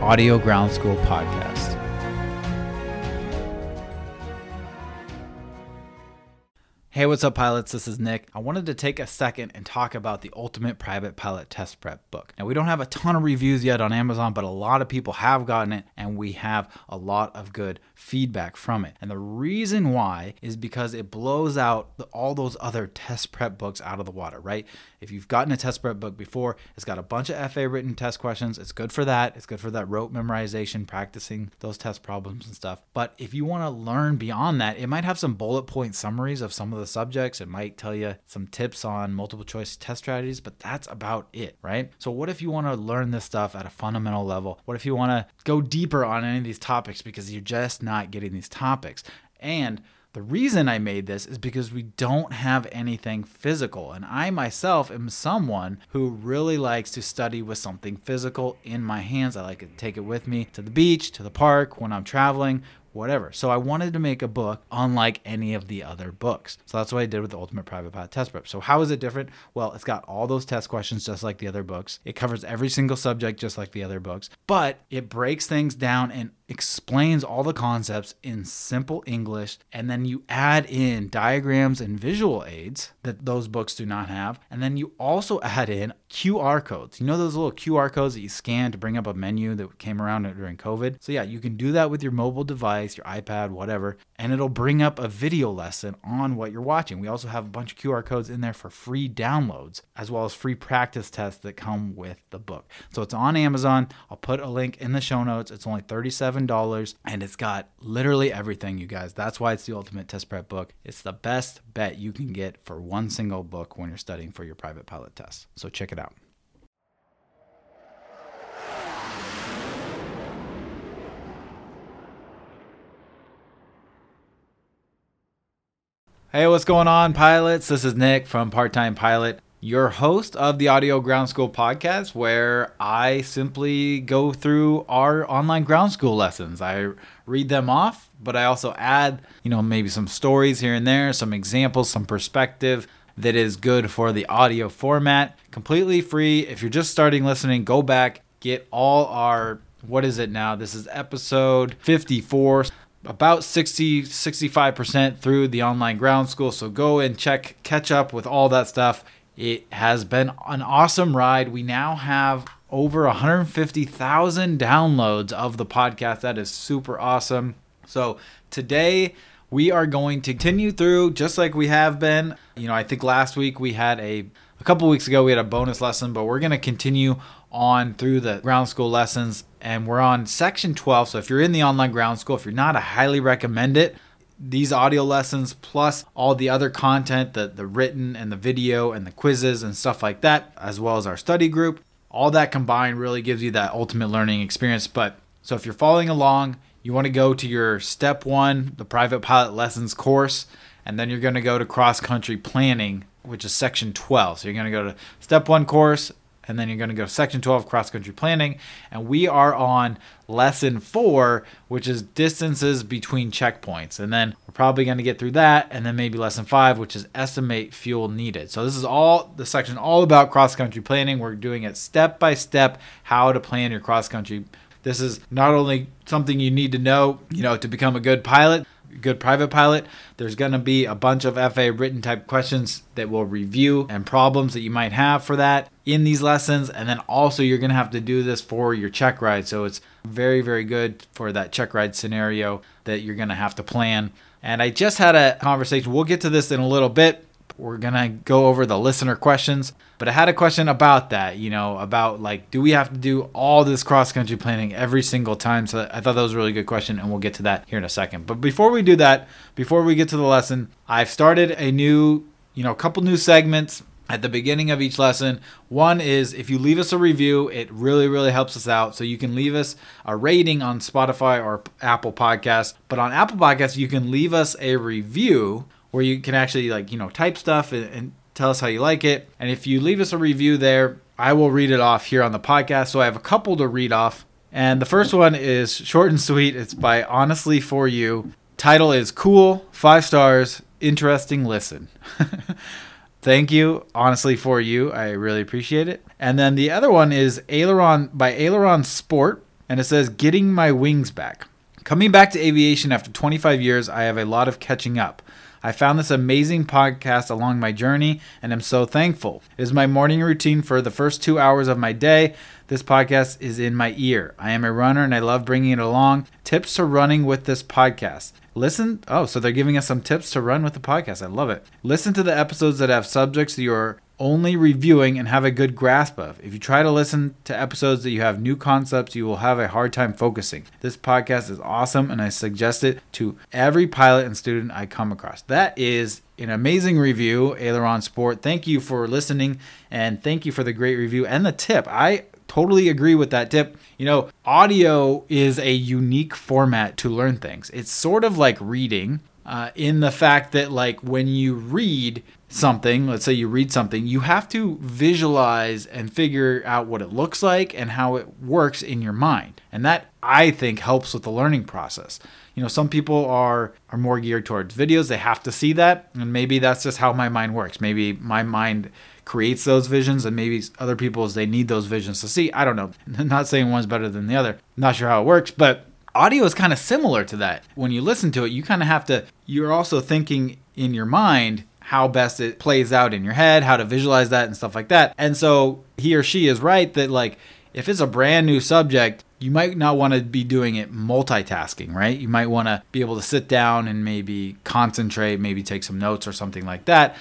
Audio Ground School podcast. Hey, what's up, pilots? This is Nick. I wanted to take a second and talk about the Ultimate Private Pilot Test Prep book. Now, we don't have a ton of reviews yet on Amazon, but a lot of people have gotten it, and we have a lot of good feedback from it. And the reason why is because it blows out all those other test prep books out of the water, right? If you've gotten a test prep book before, it's got a bunch of FA written test questions. It's good for that. It's good for that rote memorization, practicing those test problems and stuff. But if you want to learn beyond that, it might have some bullet point summaries of some of the subjects. It might tell you some tips on multiple choice test strategies, but that's about it, right? So, what if you want to learn this stuff at a fundamental level? What if you want to go deeper on any of these topics because you're just not getting these topics? And the reason I made this is because we don't have anything physical. And I myself am someone who really likes to study with something physical in my hands. I like to take it with me to the beach, to the park, when I'm traveling, whatever. So I wanted to make a book unlike any of the other books. So that's what I did with the Ultimate Private Pilot Test Prep. So how is it different? Well, it's got all those test questions just like the other books. It covers every single subject just like the other books, but it breaks things down and explains all the concepts in simple English, and then you add in diagrams and visual aids that those books do not have, and then you also add in QR codes. You know those little QR codes that you scan to bring up a menu that came around during COVID? So, yeah, you can do that with your mobile device, your iPad, whatever, and it'll bring up a video lesson on what you're watching. We also have a bunch of QR codes in there for free downloads, as well as free practice tests that come with the book. So, it's on Amazon. I'll put a link in the show notes. It's only 37 $7 and it's got literally everything, you guys. That's why it's the ultimate test prep book. It's the best bet you can get for one single book when you're studying for your private pilot test. So check it out. Hey, what's going on, pilots? This is Nick from Part Time Pilot your host of the Audio Ground School podcast, where I simply go through our online ground school lessons. I read them off, but I also add, you know, maybe some stories here and there, some examples, some perspective that is good for the audio format. Completely free. If you're just starting listening, go back, get all our, what is it now? This is episode 54 about 60 65% through the online ground school so go and check catch up with all that stuff it has been an awesome ride. We now have over 150,000 downloads of the podcast. That is super awesome. So, today we are going to continue through just like we have been. You know, I think last week we had a a couple weeks ago we had a bonus lesson, but we're going to continue on through the ground school lessons and we're on section 12. So if you're in the online ground school, if you're not, I highly recommend it these audio lessons plus all the other content the, the written and the video and the quizzes and stuff like that as well as our study group all that combined really gives you that ultimate learning experience. But so if you're following along you want to go to your step one the private pilot lessons course and then you're going to go to cross country planning which is section 12 so you're going to go to step one course and then you're going to go section 12 cross country planning. And we are on lesson 4 which is distances between checkpoints. And then we're probably going to get through that and then maybe lesson 5 which is estimate fuel needed. So this is all the section all about cross country planning. We're doing it step by step how to plan your cross country this is not only something you need to know, you know, to become a good pilot, good private pilot, there's going to be a bunch of FA written type questions that we'll review and problems that you might have for that in these lessons. And then also, you're going to have to do this for your check ride. So it's very, very good for that check ride scenario that you're going to have to plan. And I just had a conversation. We'll get to this in a little bit we're gonna go over the listener questions but i had a question about that you know about like do we have to do all this cross country planning every single time so i thought that was a really good question and we'll get to that here in a second but before we do that before we get to the lesson i've started a new you know a couple new segments at the beginning of each lesson. One is if you leave us a review, it really, really helps us out. So you can leave us a rating on Spotify or Apple Podcasts. But on Apple Podcasts, you can leave us a review where you can actually like you know type stuff and, and tell us how you like it. And if you leave us a review there, I will read it off here on the podcast. So I have a couple to read off. And the first one is short and sweet. It's by Honestly For You. Title is Cool, five stars, interesting listen. Thank you, honestly, for you. I really appreciate it. And then the other one is Aileron by Aileron Sport, and it says Getting My Wings Back. Coming back to aviation after 25 years, I have a lot of catching up. I found this amazing podcast along my journey and am so thankful. It is my morning routine for the first two hours of my day. This podcast is in my ear. I am a runner and I love bringing it along. Tips to running with this podcast. Listen. Oh, so they're giving us some tips to run with the podcast. I love it. Listen to the episodes that have subjects you're only reviewing and have a good grasp of. If you try to listen to episodes that you have new concepts, you will have a hard time focusing. This podcast is awesome and I suggest it to every pilot and student I come across. That is an amazing review, Aileron Sport. Thank you for listening and thank you for the great review and the tip. I totally agree with that tip. You know, audio is a unique format to learn things. It's sort of like reading. Uh, in the fact that like when you read something, let's say you read something, you have to visualize and figure out what it looks like and how it works in your mind. And that I think helps with the learning process. You know, some people are are more geared towards videos. They have to see that, and maybe that's just how my mind works. Maybe my mind creates those visions and maybe other people's they need those visions to see. I don't know. I'm not saying one's better than the other. not sure how it works, but audio is kind of similar to that. When you listen to it, you kind of have to you're also thinking in your mind how best it plays out in your head, how to visualize that and stuff like that. And so he or she is right that like if it's a brand new subject, you might not want to be doing it multitasking, right? You might want to be able to sit down and maybe concentrate, maybe take some notes or something like that.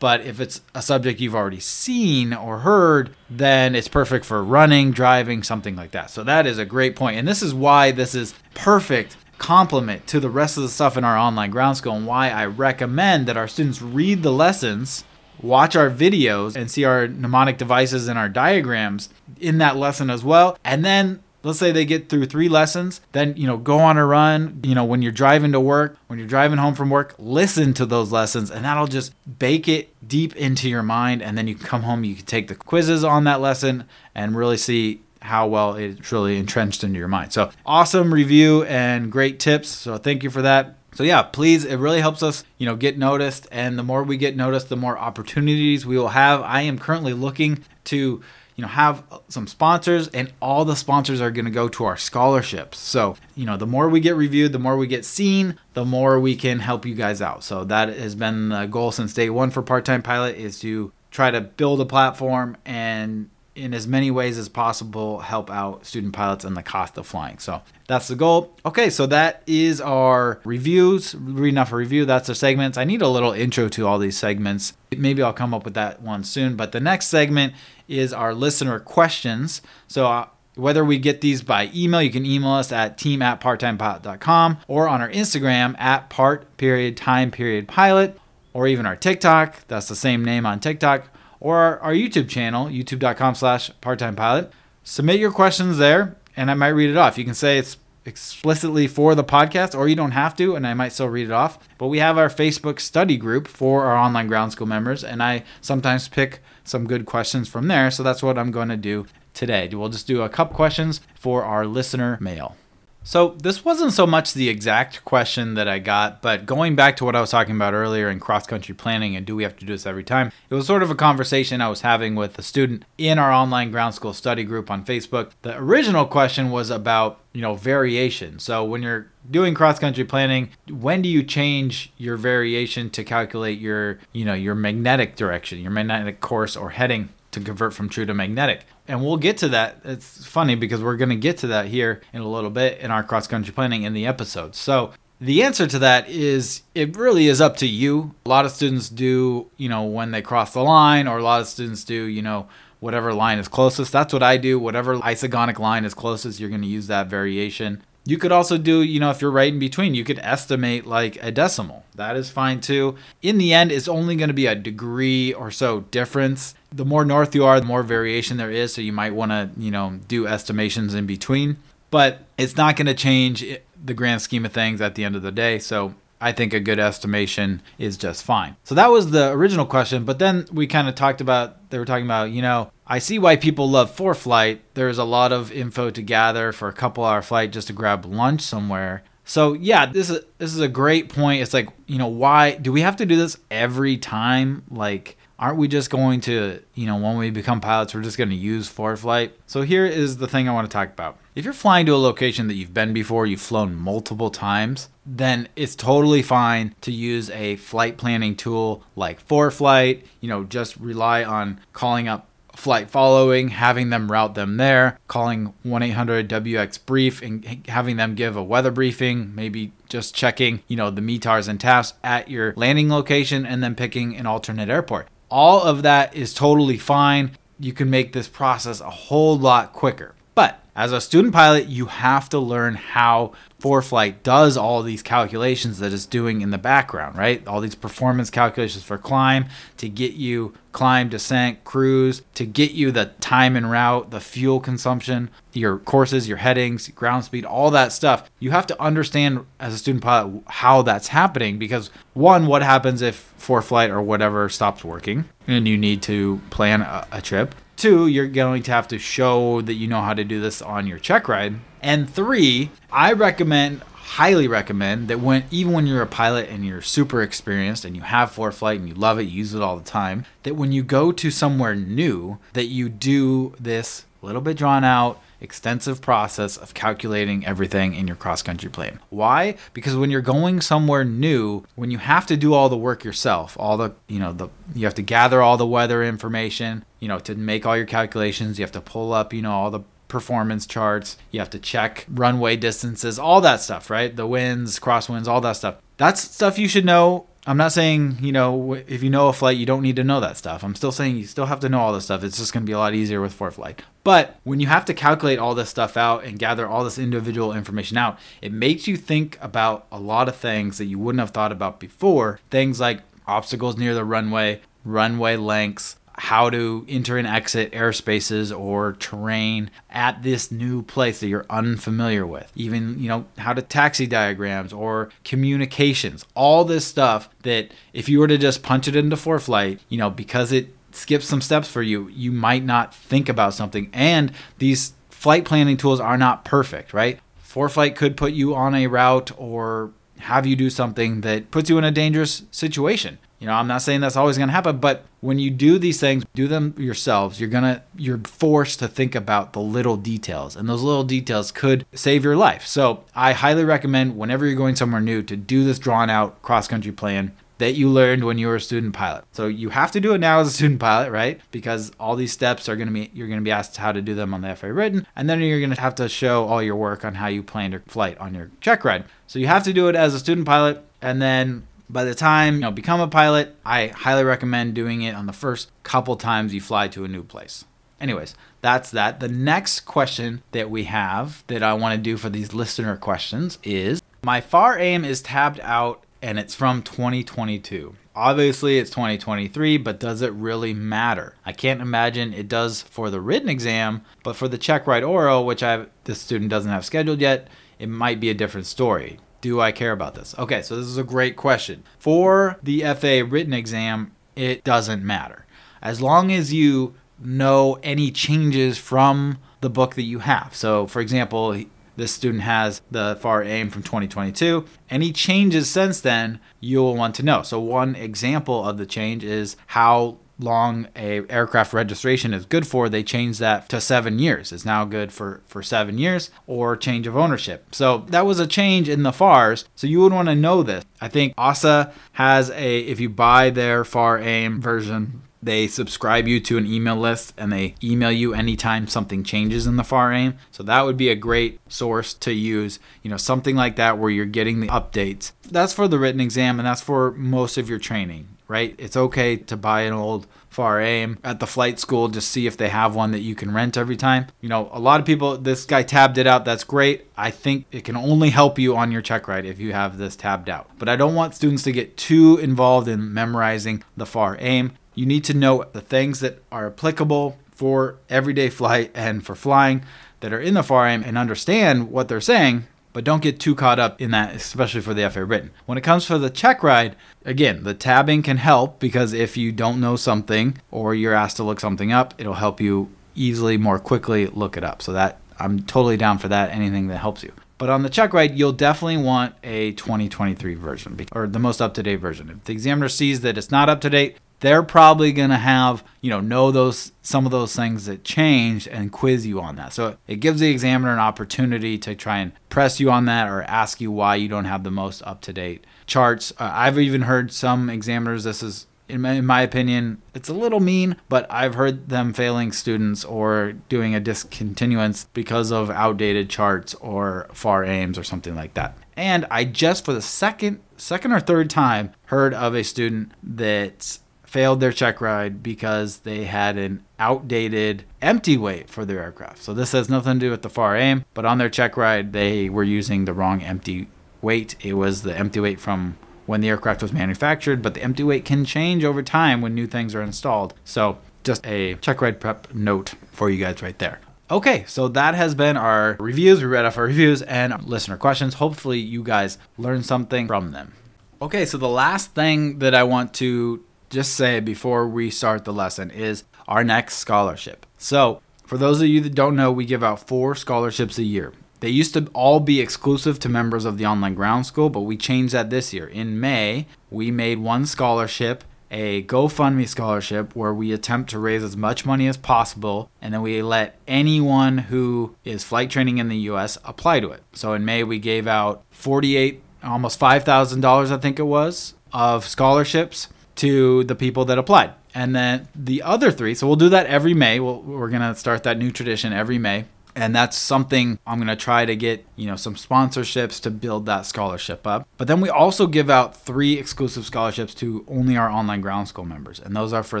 But if it's a subject you've already seen or heard, then it's perfect for running, driving, something like that. So that is a great point. And this is why this is perfect complement to the rest of the stuff in our online ground school and why I recommend that our students read the lessons, watch our videos, and see our mnemonic devices and our diagrams in that lesson as well. And then let's say they get through three lessons then you know go on a run you know when you're driving to work when you're driving home from work listen to those lessons and that'll just bake it deep into your mind and then you come home you can take the quizzes on that lesson and really see how well it's really entrenched into your mind. So awesome review and great tips. So thank you for that. So yeah, please, it really helps us, you know, get noticed. And the more we get noticed, the more opportunities we will have. I am currently looking to, you know, have some sponsors, and all the sponsors are going to go to our scholarships. So you know, the more we get reviewed, the more we get seen, the more we can help you guys out. So that has been the goal since day one for Part Time Pilot is to try to build a platform and in as many ways as possible help out student pilots and the cost of flying. So that's the goal. Okay, so that is our reviews. Reading off a review, that's the segments. I need a little intro to all these segments. Maybe I'll come up with that one soon. But the next segment is our listener questions. So uh, whether we get these by email, you can email us at team at parttimepilot.com or on our Instagram at part period time period pilot or even our TikTok. That's the same name on TikTok or our, our YouTube channel, youtube.com slash part-time pilot. Submit your questions there and I might read it off. You can say it's explicitly for the podcast or you don't have to and I might still read it off. But we have our Facebook study group for our online ground school members and I sometimes pick some good questions from there. So that's what I'm going to do today. We'll just do a couple questions for our listener mail. So, this wasn't so much the exact question that I got, but going back to what I was talking about earlier in cross country planning and do we have to do this every time, it was sort of a conversation I was having with a student in our online ground school study group on Facebook. The original question was about, you know, variation. So, when you're doing cross country planning, when do you change your variation to calculate your, you know, your magnetic direction, your magnetic course or heading? To convert from true to magnetic. And we'll get to that. It's funny because we're going to get to that here in a little bit in our cross country planning in the episode. So, the answer to that is it really is up to you. A lot of students do, you know, when they cross the line, or a lot of students do, you know, whatever line is closest. That's what I do. Whatever isogonic line is closest, you're going to use that variation. You could also do, you know, if you're right in between, you could estimate like a decimal. That is fine too. In the end, it's only going to be a degree or so difference. The more north you are, the more variation there is. So you might want to, you know, do estimations in between. But it's not going to change the grand scheme of things at the end of the day. So I think a good estimation is just fine. So that was the original question. But then we kind of talked about, they were talking about, you know, I see why people love ForeFlight. There's a lot of info to gather for a couple hour flight just to grab lunch somewhere. So yeah, this is this is a great point. It's like, you know, why do we have to do this every time? Like aren't we just going to, you know, when we become pilots, we're just going to use ForeFlight? So here is the thing I want to talk about. If you're flying to a location that you've been before, you've flown multiple times, then it's totally fine to use a flight planning tool like ForeFlight. You know, just rely on calling up flight following, having them route them there, calling 1 800 WX Brief and having them give a weather briefing, maybe just checking, you know, the METARs and TAFs at your landing location and then picking an alternate airport. All of that is totally fine. You can make this process a whole lot quicker. But as a student pilot, you have to learn how ForeFlight does all these calculations that it's doing in the background, right? All these performance calculations for climb to get you climb, descent, cruise, to get you the time and route, the fuel consumption, your courses, your headings, ground speed, all that stuff. You have to understand as a student pilot how that's happening because one, what happens if ForeFlight or whatever stops working and you need to plan a, a trip? Two, you're going to have to show that you know how to do this on your check ride. And three, I recommend highly recommend that when even when you're a pilot and you're super experienced and you have four ForeFlight and you love it, you use it all the time, that when you go to somewhere new, that you do this little bit drawn out extensive process of calculating everything in your cross country plane. Why? Because when you're going somewhere new, when you have to do all the work yourself, all the, you know, the you have to gather all the weather information, you know, to make all your calculations, you have to pull up, you know, all the performance charts, you have to check runway distances, all that stuff, right? The winds, crosswinds, all that stuff. That's stuff you should know I'm not saying, you know, if you know a flight, you don't need to know that stuff. I'm still saying you still have to know all this stuff. It's just going to be a lot easier with ForeFlight. But when you have to calculate all this stuff out and gather all this individual information out, it makes you think about a lot of things that you wouldn't have thought about before. Things like obstacles near the runway, runway lengths, how to enter and exit airspaces or terrain at this new place that you're unfamiliar with. Even, you know, how to taxi diagrams or communications. All this stuff that if you were to just punch it into ForeFlight, you know, because it skips some steps for you, you might not think about something. And these flight planning tools are not perfect, right? ForeFlight could put you on a route or have you do something that puts you in a dangerous situation. You know, I'm not saying that's always going to happen, but when you do these things, do them yourselves. You're going to you're forced to think about the little details, and those little details could save your life. So, I highly recommend whenever you're going somewhere new to do this drawn out cross-country plan that you learned when you were a student pilot. So you have to do it now as a student pilot, right? Because all these steps are going to be you're going to be asked how to do them on the FAA written, and then you're going to have to show all your work on how you planned your flight on your check ride. So you have to do it as a student pilot, and then by the time you know become a pilot, I highly recommend doing it on the first couple times you fly to a new place. Anyways, that's that. The next question that we have that I want to do for these listener questions is my FAR aim is tabbed out and it's from 2022. Obviously, it's 2023, but does it really matter? I can't imagine it does for the written exam, but for the check ride oral, which I this student doesn't have scheduled yet, it might be a different story. Do I care about this? Okay, so this is a great question. For the FA written exam, it doesn't matter. As long as you know any changes from the book that you have. So, for example, This student has the FAR aim from 2022. Any changes since then, you'll want to know. So one example of the change is how long a aircraft registration is good for they changed that to seven years. It's now good for for seven years or change of ownership. So that was a change in the fars so you would want to know this. I think asa has a if you buy their far aim version they subscribe you to an email list and they email you anytime something changes in the far aim so that would be a great source to use you know something like that where you're getting the updates. That's for the written exam and that's for most of your training right? It's okay to buy an old far aim at the flight school just see if they have one that you can rent every time. You know a lot of people this guy tabbed it out. That's great. I think it can only help you on your check ride if you have this tabbed out. But i don't want students to get too involved in memorizing the far aim. You need to know the things that are applicable for everyday flight and for flying that are in the FAR aim and understand what they're saying, but don't get too caught up in that, especially for the FA written. When it comes for the check ride, again, the tabbing can help because if you don't know something or you're asked to look something up, it'll help you easily, more quickly look it up. So that I'm totally down for that, anything that helps you. But on the check ride, you'll definitely want a 2023 version or the most up to date version. If the examiner sees that it's not up to date, they're probably going to have you know know those some of those things that changed and quiz you on that. So it gives the examiner an opportunity to try and press you on that or ask you why you don't have the most up to date charts. Uh, i've even heard some examiners this is in my, in my opinion it's a little mean but i've heard them failing students or doing a discontinuance because of outdated charts or far aims or something like that. And i just for the second second or third time heard of a student that failed their check ride because they had an outdated empty weight for their aircraft. So this has nothing to do with the far aim, but on their check ride they were using the wrong empty weight. It was the empty weight from when the aircraft was manufactured, but the empty weight can change over time when new things are installed. So just a check ride prep note for you guys right there. Okay, so that has been our reviews. We read off our reviews and listener questions. Hopefully, you guys learned something from them. Okay, so the last thing that I want to just say before we start the lesson is our next scholarship. So, for those of you that don't know, we give out four scholarships a year. They used to all be exclusive to members of the online ground school, but we changed that this year. In May, we made one scholarship a GoFundMe scholarship where we attempt to raise as much money as possible and then we let anyone who is flight training in the US apply to it. So in May we gave out 48 almost $5,000 I think it was of scholarships to the people that applied. And then the other three, so we'll do that every May. we we are going to start that new tradition every May. And that's something I'm going to try to get, you know, some sponsorships to build that scholarship up. But then we also give out three exclusive scholarships to only our online ground school members. And those are for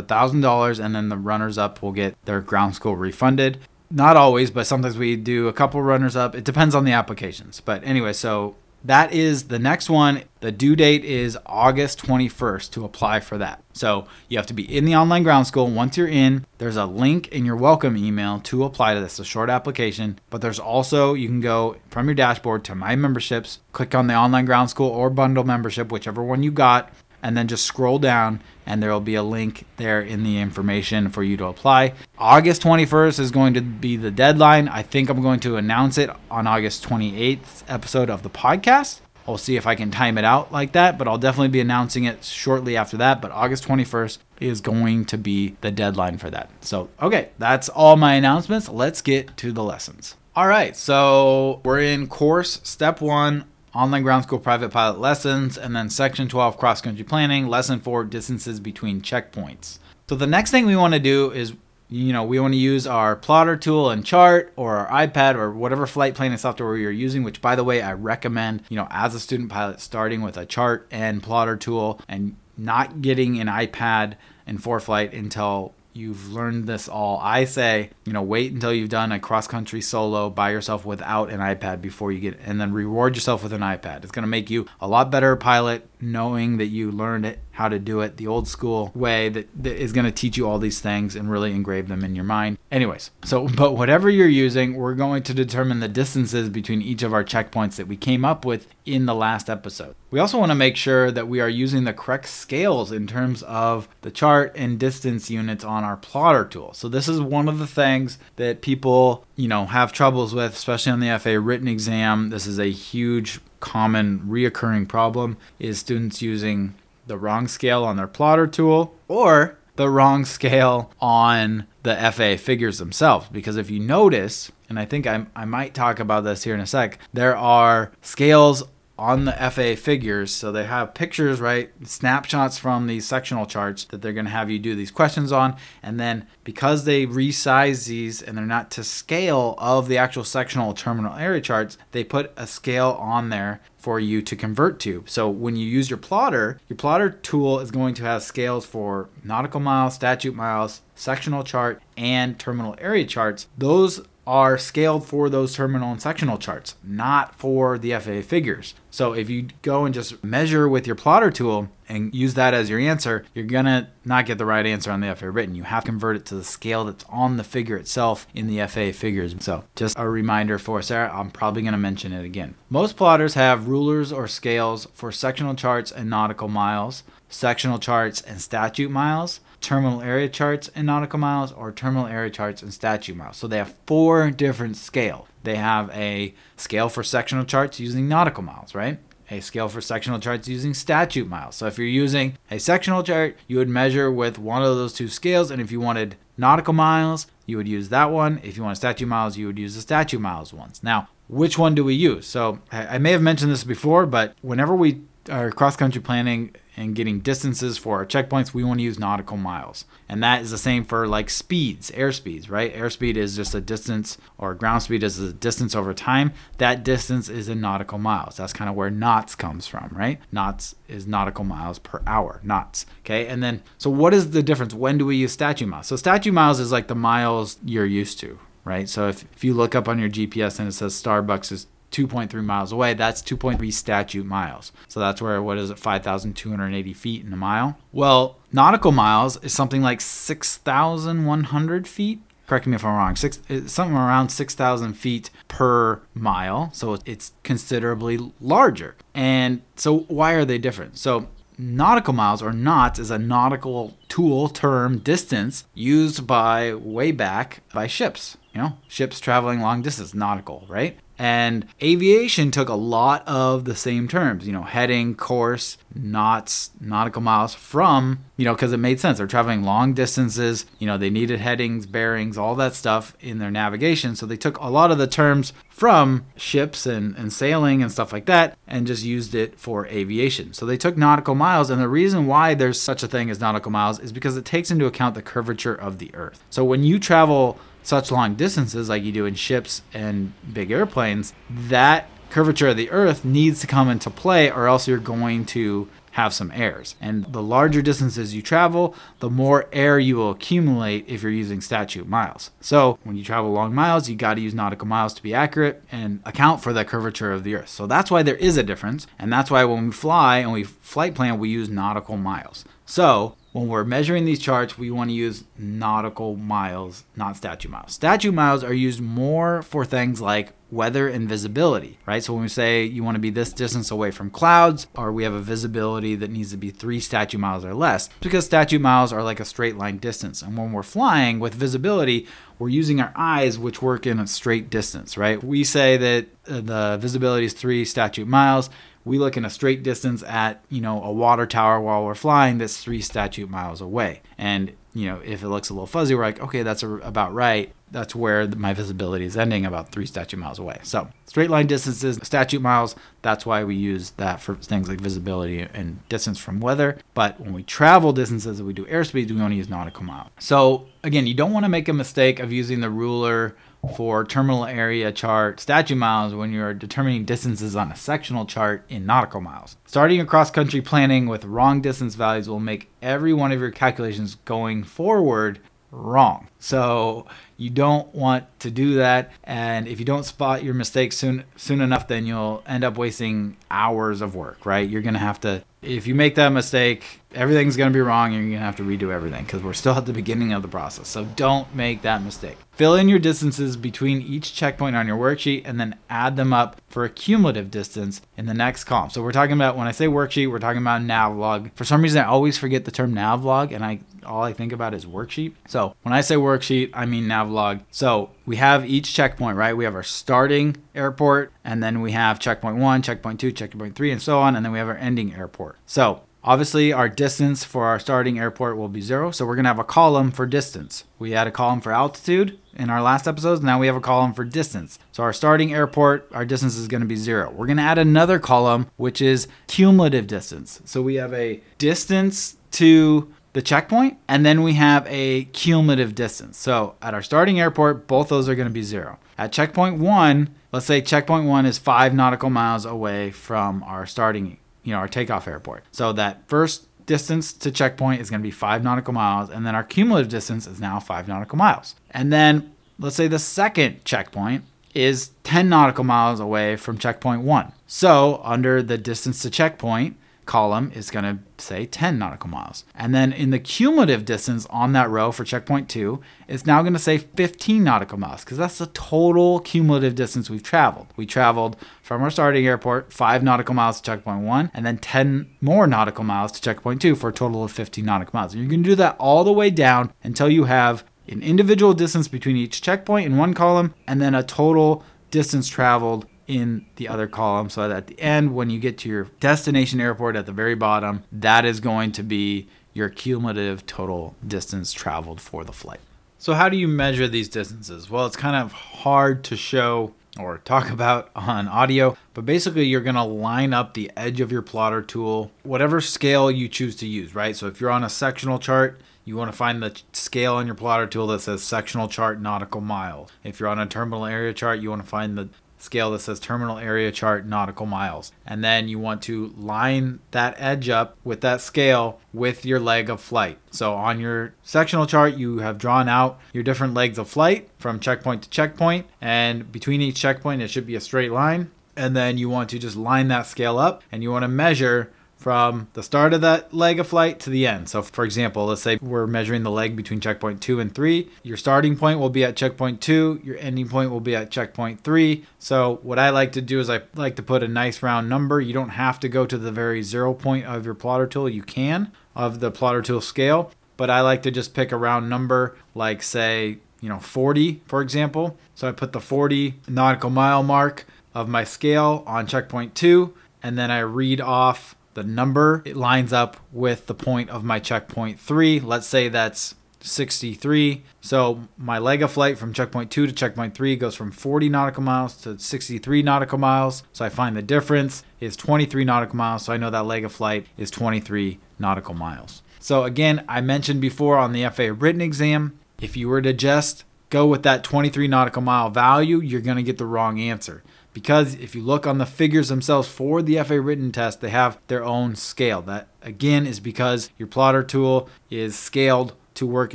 $1,000 and then the runners up will get their ground school refunded. Not always, but sometimes we do a couple runners up. It depends on the applications. But anyway, so that is the next one. The due date is August 21st to apply for that. So you have to be in the online ground school. Once you're in, there's a link in your welcome email to apply to this, a short application. But there's also, you can go from your dashboard to my memberships, click on the online ground school or bundle membership, whichever one you got, and then just scroll down and there will be a link there in the information for you to apply. August 21st is going to be the deadline. I think I'm going to announce it on August 28th episode of the podcast. I'll see if I can time it out like that, but I'll definitely be announcing it shortly after that. But August 21st is going to be the deadline for that. So, okay, that's all my announcements. Let's get to the lessons. All right, so we're in course step one online ground school private pilot lessons, and then section 12 cross country planning, lesson 4 distances between checkpoints. So the next thing we want to do is you know, we want to use our plotter tool and chart or our iPad or whatever flight planning software you're using, which by the way, I recommend, you know, as a student pilot starting with a chart and plotter tool and not getting an iPad in ForeFlight until you've learned this all. I say, you know, wait until you've done a cross country solo by yourself without an iPad before you get, and then reward yourself with an iPad. It's going to make you a lot better pilot knowing that you learned it how to do it the old school way that, that is going to teach you all these things and really engrave them in your mind. Anyways, so but whatever you're using, we're going to determine the distances between each of our checkpoints that we came up with in the last episode. We also want to make sure that we are using the correct scales in terms of the chart and distance units on our plotter tool. So this is one of the things that people, you know, have troubles with, especially on the FA written exam. This is a huge common reoccurring problem is students using the wrong scale on their plotter tool or the wrong scale on the FA figures themselves. Because if you notice, and I think I, I might talk about this here in a sec, there are scales on the FA figures. So they have pictures, right? Snapshots from these sectional charts that they're going to have you do these questions on. And then because they resize these and they're not to scale of the actual sectional terminal area charts, they put a scale on there for you to convert to. So when you use your plotter, your plotter tool is going to have scales for nautical miles, statute miles, sectional chart, and terminal area charts. Those are scaled for those terminal and sectional charts, not for the FA figures. So if you go and just measure with your plotter tool and use that as your answer, you're gonna not get the right answer on the FA written. You have to convert it to the scale that's on the figure itself in the FA figures. So just a reminder for Sarah, I'm probably gonna mention it again. Most plotters have rulers or scales for sectional charts and nautical miles, sectional charts and statute miles terminal area charts in nautical miles or terminal area charts in statute miles. So they have four different scales. They have a scale for sectional charts using nautical miles, right? A scale for sectional charts using statute miles. So if you're using a sectional chart, you would measure with one of those two scales. And if you wanted nautical miles, you would use that one. If you want statute miles, you would use the statute miles ones. Now, which one do we use? So I may have mentioned this before, but whenever we are cross country planning and getting distances for our checkpoints, we want to use nautical miles. And that is the same for like speeds, air speeds, right? Airspeed is just a distance, or ground speed is a distance over time. That distance is in nautical miles. That's kind of where knots comes from, right? Knots is nautical miles per hour, knots. Okay. And then, so what is the difference? When do we use statute miles? So statute miles is like the miles you're used to, right? So if, if you look up on your GPS and it says Starbucks is 2.3 miles away, that's 2.3 statute miles. So that's where, what is it, 5,280 feet in a mile? Well, nautical miles is something like 6,100 feet. Correct me if I'm wrong. Six, eh, something around 6,000 feet per mile. So it's considerably larger. And so why are they different? So nautical miles or knots is a nautical tool term distance used by way back by ships you know ships traveling long distance nautical right and aviation took a lot of the same terms, you know, heading, course, knots, nautical miles from, you know, because it made sense. They're traveling long distances, you know, they needed headings, bearings, all that stuff in their navigation. So they took a lot of the terms from ships and, and sailing and stuff like that and just used it for aviation. So they took nautical miles. And the reason why there's such a thing as nautical miles is because it takes into account the curvature of the earth. So when you travel, such long distances like you do in ships and big airplanes, that curvature of the earth needs to come into play or else you're going to have some errors. And the larger distances you travel, the more air you will accumulate if you're using statute miles. So when you travel long miles, you got to use nautical miles to be accurate and account for the curvature of the earth. So that's why there is a difference. And that's why when we fly and we flight plan, we use nautical miles. So when we're measuring these charts, we want to use nautical miles, not statute miles. Statute miles are used more for things like weather and visibility, right? So when we say you want to be this distance away from clouds, or we have a visibility that needs to be three statute miles or less, because statute miles are like a straight line distance. And when we're flying with visibility, we're using our eyes, which work in a straight distance, right? We say that uh, the visibility is three statute miles we look in a straight distance at you know a water tower while we're flying that's three statute miles away. And you know if it looks a little fuzzy we're like okay that's a, about right. That's where my visibility is ending about three statute miles away. So straight line distances statute miles that's why we use that for things like visibility and distance from weather. But when we travel distances we do airspeed we to use nautical mile so again you don't want to make a mistake of using the ruler for terminal area chart statute miles when you're determining distances on a sectional chart in nautical miles. Starting your cross country planning with wrong distance values will make every one of your calculations going forward wrong. So you don't want to do that. And if you don't spot your mistakes soon soon enough, then you'll end up wasting hours of work, right? You're gonna have to if you make that mistake, everything's to be wrong and you're to have to redo everything because we're still at the beginning of the process. So don't make that mistake. Fill in your distances between each checkpoint on your worksheet and then add them up for a cumulative distance in the next column. So we're talking about when I say worksheet, we're talking about Navlog. For some reason, I always forget the term Navlog and I all I think about is worksheet. So when I say worksheet, I mean Navlog. So we have each checkpoint, right? We have our starting airport, and then we have checkpoint one, checkpoint two, checkpoint three, and so on, and then we have our ending airport. So Obviously, our distance for our starting airport will be zero, so we're going to have a column for distance. We had a column for altitude in our last episodes, now we have a column for distance. So our starting airport, our distance is going to be zero. We're going to add another column, which is cumulative distance. So we have a distance to the checkpoint, and then we have a cumulative distance. So at our starting airport, both those are going to be zero. At checkpoint one, let's say checkpoint one is five nautical miles away from our starting, you know, our takeoff airport. So that first distance to checkpoint is going to be five nautical miles, and then our cumulative distance is now five nautical miles. And then let's say the second checkpoint is 10 nautical miles away from checkpoint one. So under the distance to checkpoint, column is going to say 10 nautical miles. And then in the cumulative distance on that row for checkpoint two, it's now going to say 15 nautical miles because that's the total cumulative distance we've traveled. We traveled from our starting airport 5 nautical miles to checkpoint one, and then 10 more nautical miles to checkpoint two for a total of 15 nautical miles. And you can do that all the way down until you have an individual distance between each checkpoint in one column and then a total distance traveled in the other column so that at the end when you get to your destination airport at the very bottom that is going to be your cumulative total distance traveled for the flight. So how do you measure these distances? Well it's kind of hard to show or talk about on audio but basically you're going to line up the edge of your plotter tool whatever scale you choose to use right? So if you're on a sectional chart you want to find the scale on your plotter tool that says sectional chart nautical mile. If you're on a terminal area chart, you want to find the scale that says terminal area chart nautical miles. And then you want to line that edge up with that scale with your leg of flight. So on your sectional chart, you have drawn out your different legs of flight from checkpoint to checkpoint. And between each checkpoint, it should be a straight line. And then you want to just line that scale up and you want to measure from the start of that leg of flight to the end. So, for example, let's say we're measuring the leg between checkpoint two and three. Your starting point will be at checkpoint two, your ending point will be at checkpoint three. So, what I like to do is I like to put a nice round number. You don't have to go to the very zero point of your plotter tool, you can of the plotter tool scale, but I like to just pick a round number, like say, you know, 40, for example. So, I put the 40 nautical mile mark of my scale on checkpoint two, and then I read off the number it lines up with the point of my checkpoint 3 let's say that's 63 so my leg of flight from checkpoint 2 to checkpoint 3 goes from 40 nautical miles to 63 nautical miles. So i find the difference is 23 nautical miles. So i know that leg of flight is 23 nautical miles. So again i mentioned before on the faa written exam if you were to just go with that 23 nautical mile value you're going to get the wrong answer because if you look on the figures themselves for the FA written test, they have their own scale. That again is because your plotter tool is scaled to work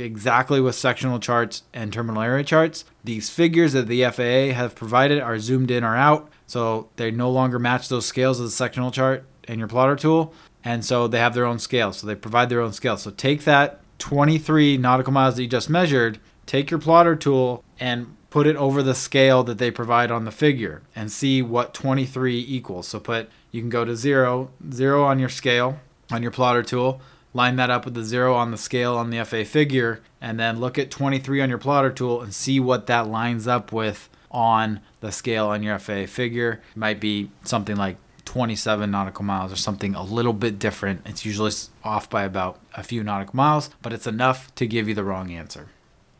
exactly with sectional charts and terminal area charts. These figures that the FAA have provided are zoomed in or out, so they no longer match those scales of the sectional chart and your plotter tool, and so they have their own scale. So they provide their own scale. So take that 23 nautical miles that you just measured, take your plotter tool and put it over the scale that they provide on the figure and see what 23 equals. So put you can go to 0, 0 on your scale on your plotter tool, line that up with the 0 on the scale on the FA figure and then look at 23 on your plotter tool and see what that lines up with on the scale on your FA figure. It might be something like 27 nautical miles or something a little bit different. It's usually off by about a few nautical miles, but it's enough to give you the wrong answer.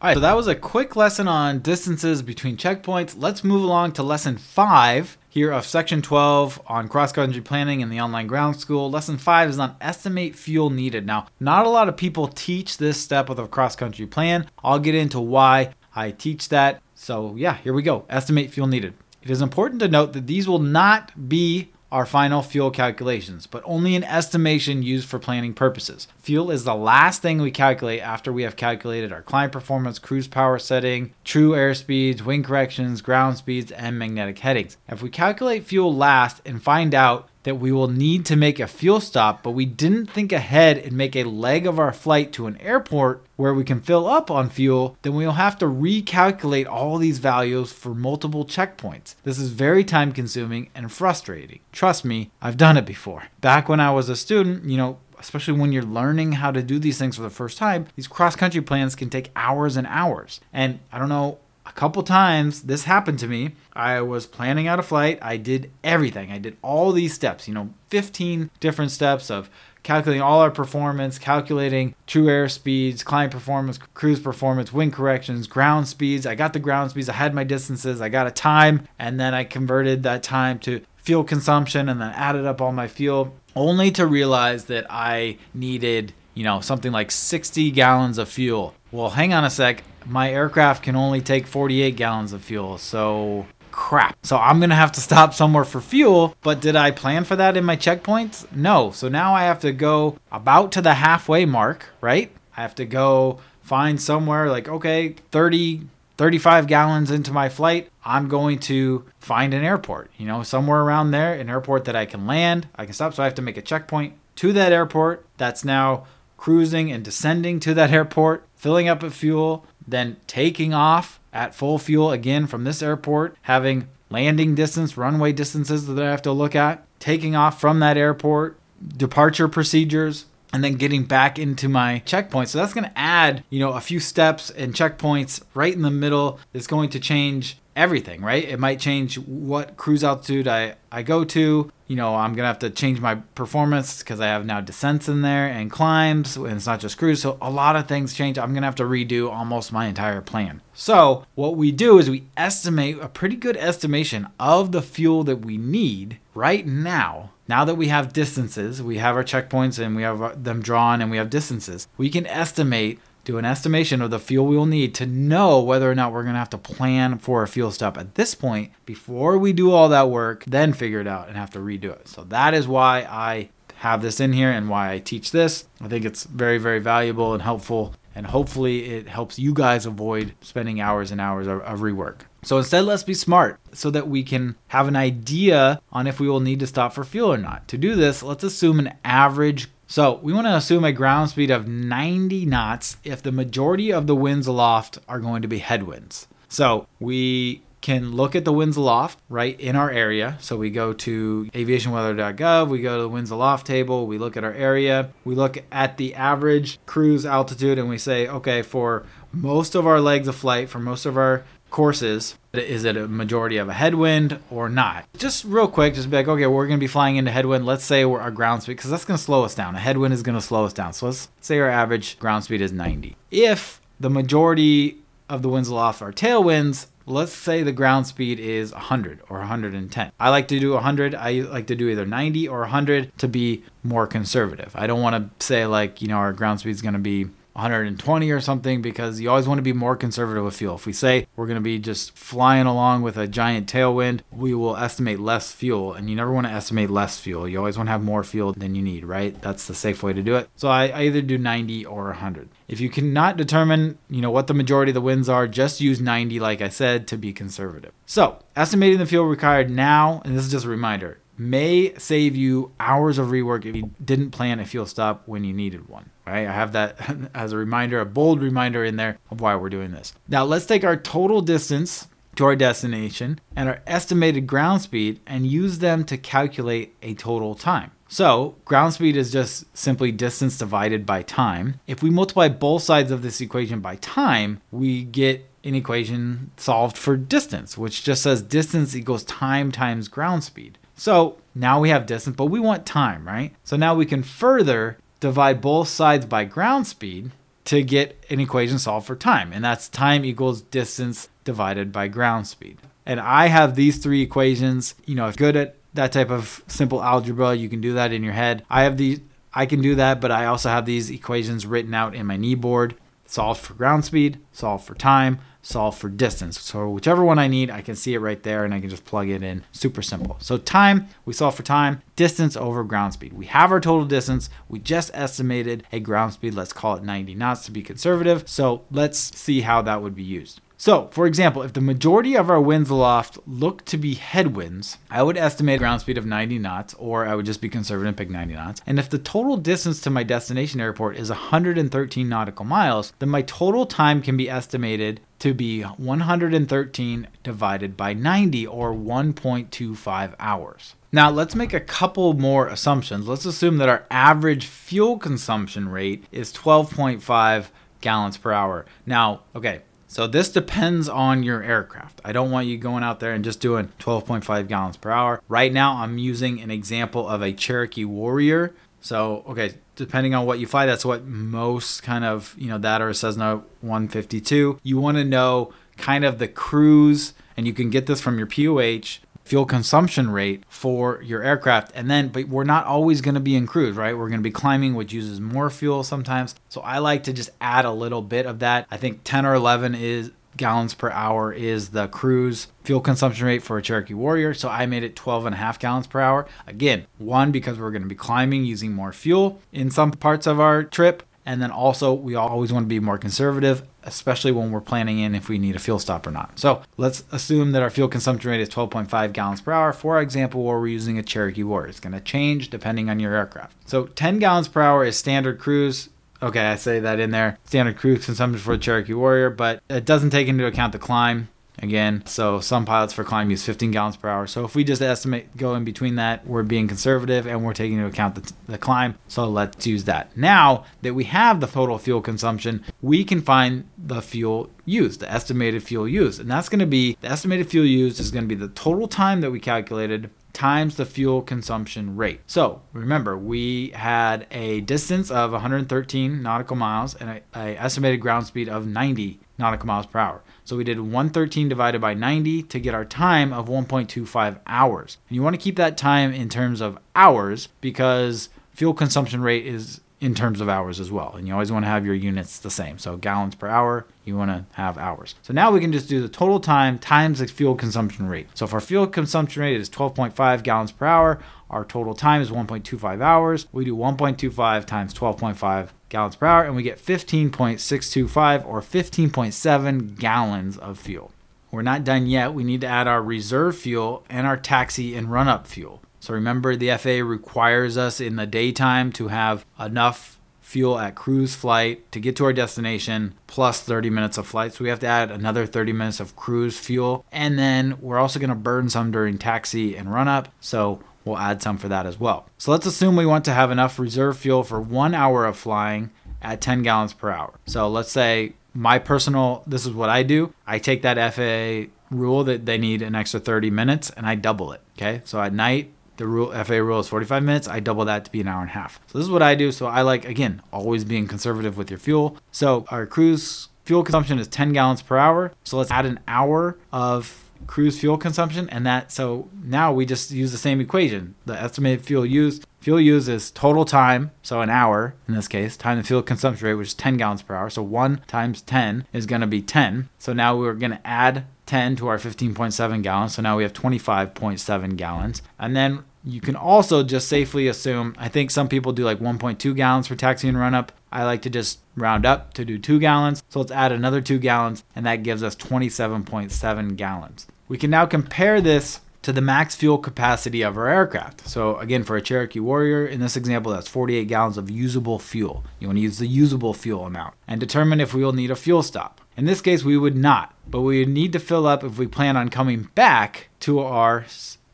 All right, so that was a quick lesson on distances between checkpoints. Let's move along to lesson five here of section 12 on cross country planning in the online ground school. Lesson five is on estimate fuel needed. Now, not a lot of people teach this step of a cross country plan. I'll get into why I teach that. So, yeah, here we go. Estimate fuel needed. It is important to note that these will not be our final fuel calculations, but only an estimation used for planning purposes. Fuel is the last thing we calculate after we have calculated our climb performance, cruise power setting, true airspeeds, wind corrections, ground speeds, and magnetic headings. If we calculate fuel last and find out that we will need to make a fuel stop, but we didn't think ahead and make a leg of our flight to an airport where we can fill up on fuel, then we'll have to recalculate all these values for multiple checkpoints. This is very time consuming and frustrating. Trust me, I've done it before. Back when I was a student, you know, especially when you're learning how to do these things for the first time, these cross country plans can take hours and hours. And I don't know couple times this happened to me. I was planning out a flight. I did everything. I did all these steps, you know, 15 different steps of calculating all our performance, calculating true air speeds, climb performance, cruise performance, wind corrections, ground speeds. I got the ground speeds, I had my distances, I got a time, and then I converted that time to fuel consumption and then added up all my fuel only to realize that I needed, you know, something like 60 gallons of fuel. Well, hang on a sec my aircraft can only take 48 gallons of fuel. So crap. So I'm going to have to stop somewhere for fuel. But did I plan for that in my checkpoints? No. So now I have to go about to the halfway mark, right? I have to go find somewhere like, okay, 30, 35 gallons into my flight. I'm going to find an airport, you know, somewhere around there, an airport that I can land, I can stop. So I have to make a checkpoint to that airport that's now cruising and descending to that airport, filling up with fuel, then taking off at full fuel again from this airport, having landing distance, runway distances that I have to look at, taking off from that airport, departure procedures, and then getting back into my checkpoint. So that's going to add, you know, a few steps and checkpoints right in the middle. It's going to change everything, right? It might change what cruise altitude I, I go to. You know, I'm going to have to change my performance because I have now descents in there and climbs, and it's not just cruise. So a lot of things change. I'm going to have to redo almost my entire plan. So what we do is we estimate a pretty good estimation of the fuel that we need right now. Now that we have distances, we have our checkpoints and we have uh, them drawn and we have distances, we can estimate do an estimation of the fuel we will need to know whether or not we're going to have to plan for a fuel stop at this point before we do all that work, then figure it out and have to redo it. So that is why I have this in here and why I teach this. I think it's very, very valuable and helpful. And hopefully, it helps you guys avoid spending hours and hours of, of rework. So instead, let's be smart so that we can have an idea on if we will need to stop for fuel or not. To do this, let's assume an average so we want to assume a ground speed of 90 knots if the majority of the winds aloft are going to be headwinds. So we can look at the winds aloft right in our area. So we go to aviationweather.gov, we go to the winds aloft table, we look at our area, we look at the average cruise altitude, and we say, okay, for most of our legs of flight, for most of our courses, is it a majority of a headwind or not? Just real quick, just be like, okay, we're going to be flying into headwind. Let's say we're our ground speed, because that's going to slow us down. A headwind is going to slow us down. So let's say our average ground speed is 90. If the majority of the winds aloft are tailwinds, let's say the ground speed is 100 or 110. I like to do 100. I like to do either 90 or 100 to be more conservative. I don't want to say like, you know, our ground speed is going to be 120 or something because you always want to be more conservative with fuel. If we say we're going to be just flying along with a giant tailwind, we will estimate less fuel and you never want to estimate less fuel. You always want to have more fuel than you need, right? That's the safe way to do it. So I, either do 90 or 100. If you cannot determine, you know, what the majority of the winds are, just use 90 like I said to be conservative. So, estimating the fuel required now, and this is just a reminder, may save you hours of rework if you didn't plan a fuel stop when you needed one. Right? I have that as a reminder, a bold reminder in there of why we're doing this. Now let's take our total distance to our destination and our estimated ground speed and use them to calculate a total time. So, ground speed is just simply distance divided by time. If we multiply both sides of this equation by time, we get an equation solved for distance, which just says distance equals time times ground speed. So now we have distance, but we want time, right? So now we can further divide both sides by ground speed to get an equation solved for time. And that's time equals distance divided by ground speed. And I have these three equations. You know, if you're good at that type of simple algebra, you can do that in your head. I have these I can do that, but I also have these equations written out in my knee board. solve for ground speed, solve for time, solve for distance. So whichever one I need, I can see it right there and I can just plug it in. Super simple. So time, we solve for time, distance over ground speed. We have our total distance. We just estimated a ground speed, let's call it 90 knots to be conservative. So let's see how that would be used. So, for example, if the majority of our winds aloft look to be headwinds, I would estimate ground speed of 90 knots, or I would just be conservative and pick 90 knots. And if the total distance to my destination airport is 113 nautical miles, then my total time can be estimated to be 113 divided by 90, or 1.25 hours. Now, let's make a couple more assumptions. Let's assume that our average fuel consumption rate is 12.5 gallons per hour. Now, okay, so this depends on your aircraft. I don't want you going out there and just doing 12.5 gallons per hour. Right now, I'm using an example of a Cherokee Warrior. So, okay, depending on what you fly, that's what most kind of, you know, that or a Cessna 152. You want to know kind of the cruise, and you can get this from your POH fuel consumption rate for your aircraft. And then, but we're not always going to be in cruise, right? We're going to be climbing, which uses more fuel sometimes. So I like to just add a little bit of that. I think 10 or 11 is gallons per hour is the cruise fuel consumption rate for a Cherokee Warrior. So I made it 12 and a half gallons per hour. Again, one, because we're going to be climbing using more fuel in some parts of our trip. And then also, we always want to be more conservative, especially when we're planning in if we need a fuel stop or not. So let's assume that our fuel consumption rate is 12.5 gallons per hour. For example, where we're using a Cherokee Warrior, it's going to change depending on your aircraft. So 10 gallons per hour is standard cruise. Okay, I say that in there. Standard cruise consumption for the Cherokee Warrior, but it doesn't take into account the climb again. So some pilots for climb use 15 gallons per hour. So if we just estimate go in between that, we're being conservative and we're taking into account the, the climb. So let's use that. Now that we have the total fuel consumption, we can find the fuel used, the estimated fuel used. And that's going to be the estimated fuel used is going to be the total time that we calculated times the fuel consumption rate. So remember, we had a distance of 113 nautical miles and a, a estimated ground speed of 90 nautical miles per hour. So we did 113 divided by 90 to get our time of 1.25 hours. And you want to keep that time in terms of hours because fuel consumption rate is in terms of hours as well. And you always want to have your units the same. So gallons per hour, you want to have hours. So now we can just do the total time times the fuel consumption rate. So if our fuel consumption rate is 12.5 gallons per hour, our total time is 1.25 hours. We do 1.25 times 12.5 gallons per hour, and we get 15.625 or 15.7 gallons of fuel. We're not done yet. We need to add our reserve fuel and our taxi and run up fuel. So remember, the FAA requires us in the daytime to have enough fuel at cruise flight to get to our destination plus 30 minutes of flight. So we have to add another 30 minutes of cruise fuel. And then we're also going to burn some during taxi and run up. So we'll add some for that as well. So let's assume we want to have enough reserve fuel for one hour of flying at 10 gallons per hour. So let's say my personal, this is what I do. I take that FAA rule that they need an extra 30 minutes and I double it. Okay. So at night, the rule FAA rule is 45 minutes. I double that to be an hour and a half. So this is what I do. So I like again always being conservative with your fuel. So our cruise fuel consumption is 10 gallons per hour. So let's add an hour of cruise fuel consumption and that so now we just use the same equation. The estimated fuel used fuel used is total time so an hour in this case time the fuel consumption rate which is 10 gallons per hour. So 1 times 10 is going to be 10 so now we're going to add 10 to our 15.7 gallons. So now we have 25.7 gallons. And then you can also just safely assume i think some people do like 1.2 gallons for taxi and run up I like to just round up to do two gallons. So let's add another two gallons, and that gives us 27.7 gallons. We can now compare this to the max fuel capacity of our aircraft. So again, for a Cherokee Warrior, in this example, that's 48 gallons of usable fuel. You want to use the usable fuel amount and determine if we will need a fuel stop. In this case, we would not, but we would need to fill up if we plan on coming back to our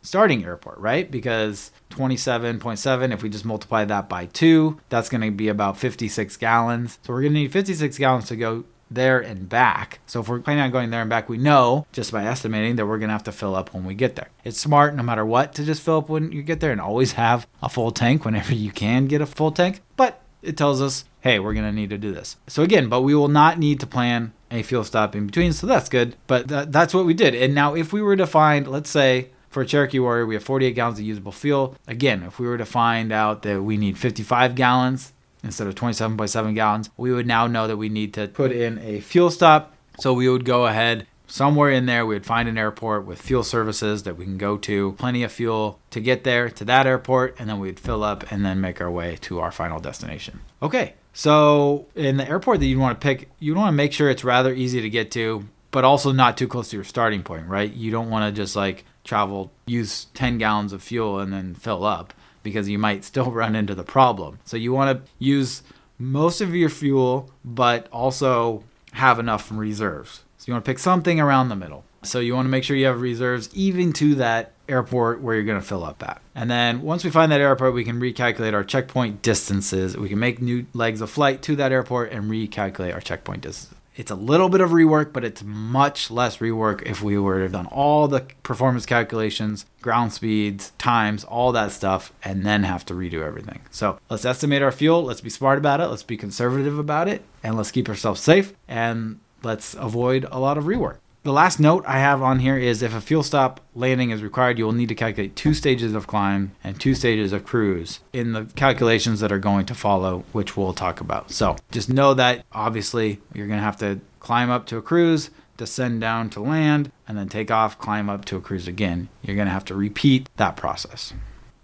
starting airport, right? Because 27.7, if we just multiply that by two, that's going to be about 56 gallons. So we're going to need 56 gallons to go there and back. So if we're planning on going there and back, we know just by estimating that we're going to have to fill up when we get there. It's smart no matter what to just fill up when you get there and always have a full tank whenever you can get a full tank. But it tells us, hey, we're going to need to do this. So again, but we will not need to plan a fuel stop in between. So that's good. But th- that's what we did. And now if we were to find, let's say, for a Cherokee Warrior, we have 48 gallons of usable fuel. Again, if we were to find out that we need 55 gallons, instead of 27.7 gallons, we would now know that we need to put in a fuel stop. So we would go ahead somewhere in there we would find an airport with fuel services that we can go to plenty of fuel to get there to that airport and then we'd fill up and then make our way to our final destination okay so in the airport that you want to pick you want to make sure it's rather easy to get to but also not too close to your starting point right you don't want to just like travel use 10 gallons of fuel and then fill up because you might still run into the problem so you want to use most of your fuel but also have enough reserves so you want to pick something around the middle. So you want to make sure you have reserves even to that airport where you're going to fill up at. And then once we find that airport, we can recalculate our checkpoint distances. We can make new legs of flight to that airport and recalculate our checkpoint distances. It's a little bit of rework, but it's much less rework if we were to have done all the performance calculations, ground speeds, times, all that stuff, and then have to redo everything. So let's estimate our fuel. Let's be smart about it. Let's be conservative about it. And let's keep ourselves safe. And let's avoid a lot of rework. The last note I have on here is if a fuel stop landing is required, you will need to calculate two stages of climb and two stages of cruise in the calculations that are going to follow, which we'll talk about. So just know that obviously you're going to have to climb up to a cruise, descend down to land, and then take off, climb up to a cruise again. You're going to have to repeat that process.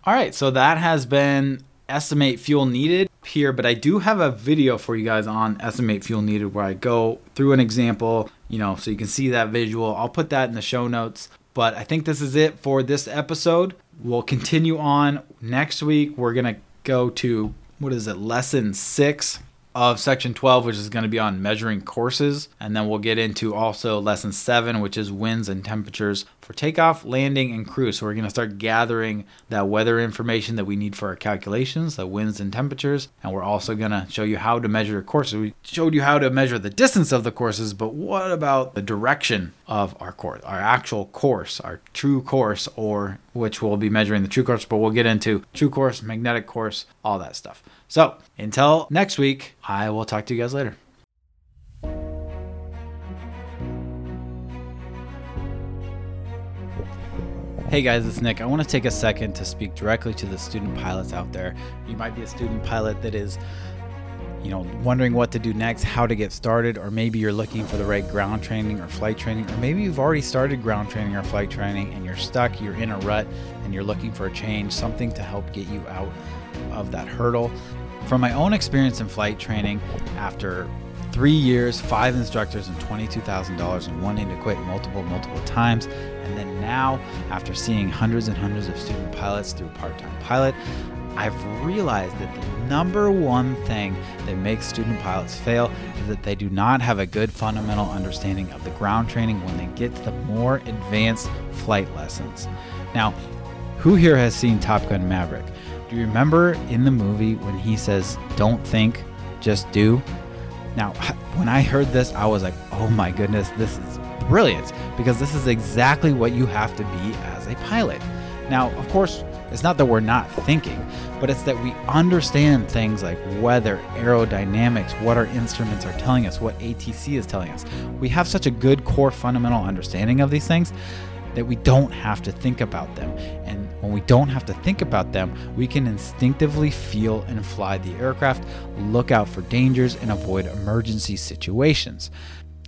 All right, so that has been estimate fuel needed here, but I do have a video for you guys on estimate fuel needed where I go through an example, you know, so you can see that visual. I'll put that in the show notes. But I think this is it for this episode. We'll continue on next week. We're going to go to what is it, lesson six of section 12, which is going to be on measuring courses. And then we'll get into also lesson seven, which is winds and temperatures for takeoff, landing, and cruise. So we're going to start gathering that weather information that we need for our calculations, the winds and temperatures. And we're also going to show you how to measure courses. We showed you how to measure the distance of the courses, but what about the direction of our course, our actual course, our true course, or which we'll be measuring the true course, but we'll get into true course, magnetic course, all that stuff. So until next week, I will talk to you guys later. Hey guys, it's Nick. I want to take a second to speak directly to the student pilots out there. You might be a student pilot that is you know, wondering what to do next, how to get started, or maybe you're looking for the right ground training or flight training, or maybe you've already started ground training or flight training and you're stuck, you're in a rut, and you're looking for a change, something to help get you out of that hurdle. From my own experience in flight training, after three years, five instructors, and $22,000 and wanting to quit multiple, multiple times, and then now, after seeing hundreds and hundreds of student pilots through Part Time Pilot, I've realized that the number one thing that makes student pilots fail is that they do not have a good fundamental understanding of the ground training when they get to the more advanced flight lessons. Now, who here has seen Top Gun Maverick? Do you remember in the movie when he says, Don't think, just do? Now, when I heard this, I was like, Oh my goodness, this is brilliant because this is exactly what you have to be as a pilot. Now, of course, it's not that we're not thinking, but it's that we understand things like weather, aerodynamics, what our instruments are telling us, what ATC is telling us. We have such a good core fundamental understanding of these things that we don't have to think about them. And when we don't have to think about them, we can instinctively feel and fly the aircraft, look out for dangers, and avoid emergency situations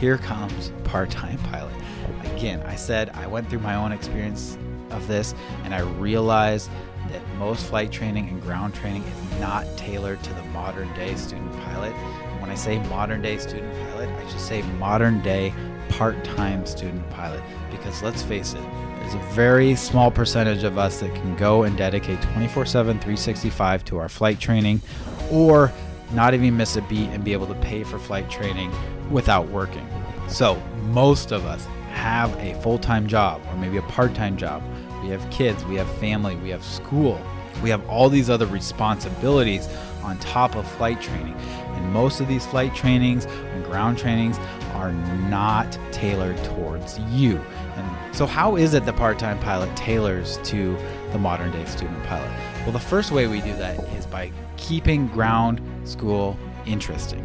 here comes part-time pilot. Again i said i went through my own experience of this and i realized that most flight training and ground training is not tailored to the modern day student pilot. When I say modern day student pilot, I should say modern day part time student pilot. Because let's face it, there's a very small percentage of us that can go and dedicate 24 7, 365 to our flight training or not even miss a beat and be able to pay for flight training without working. So, most of us have a full time job or maybe a part time job. We have kids, we have family, we have school, we have all these other responsibilities on top of flight training. And most of these flight trainings and ground trainings are not tailored towards you. And so, how is it the part time pilot tailors to the modern day student pilot? Well, the first way we do that is by keeping ground school interesting.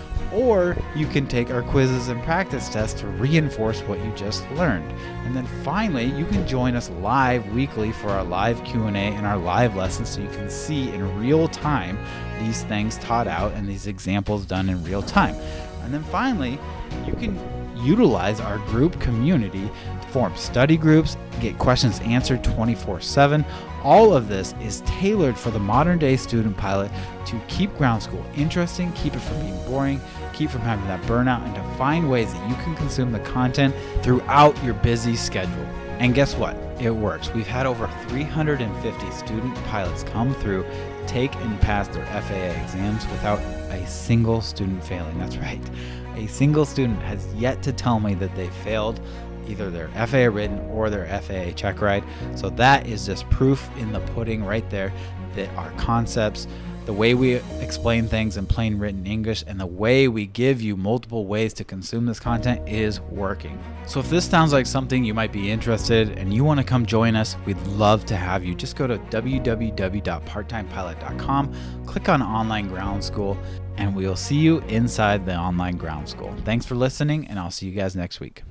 Or you can take our quizzes and practice tests to reinforce what you just learned. And then finally, you can join us live weekly for our live Q&A and our live lessons so you can see in real time these things taught out and these examples done in real time. And then finally, you can utilize our group community to form study groups, get questions answered 24 7. All of this is tailored for the modern day student pilot to keep ground school interesting, keep it from being boring, keep from having that burnout, and to find ways that you can consume the content throughout your busy schedule. And guess what? It works. We've had over 350 student pilots come through, take and pass their FAA exams without a single student failing. That's right. A single student has yet to tell me that they failed either their FAA written or their FAA check ride. So that is just proof in the pudding right there that our concepts the way we explain things in plain written English and the way we give you multiple ways to consume this content is working. So if this sounds like something you might be interested and you want to come join us, we'd love to have you. Just go to www.parttimepilot.com, click on online ground school, and we'll see you inside the online ground school. Thanks for listening, and I'll see you guys next week.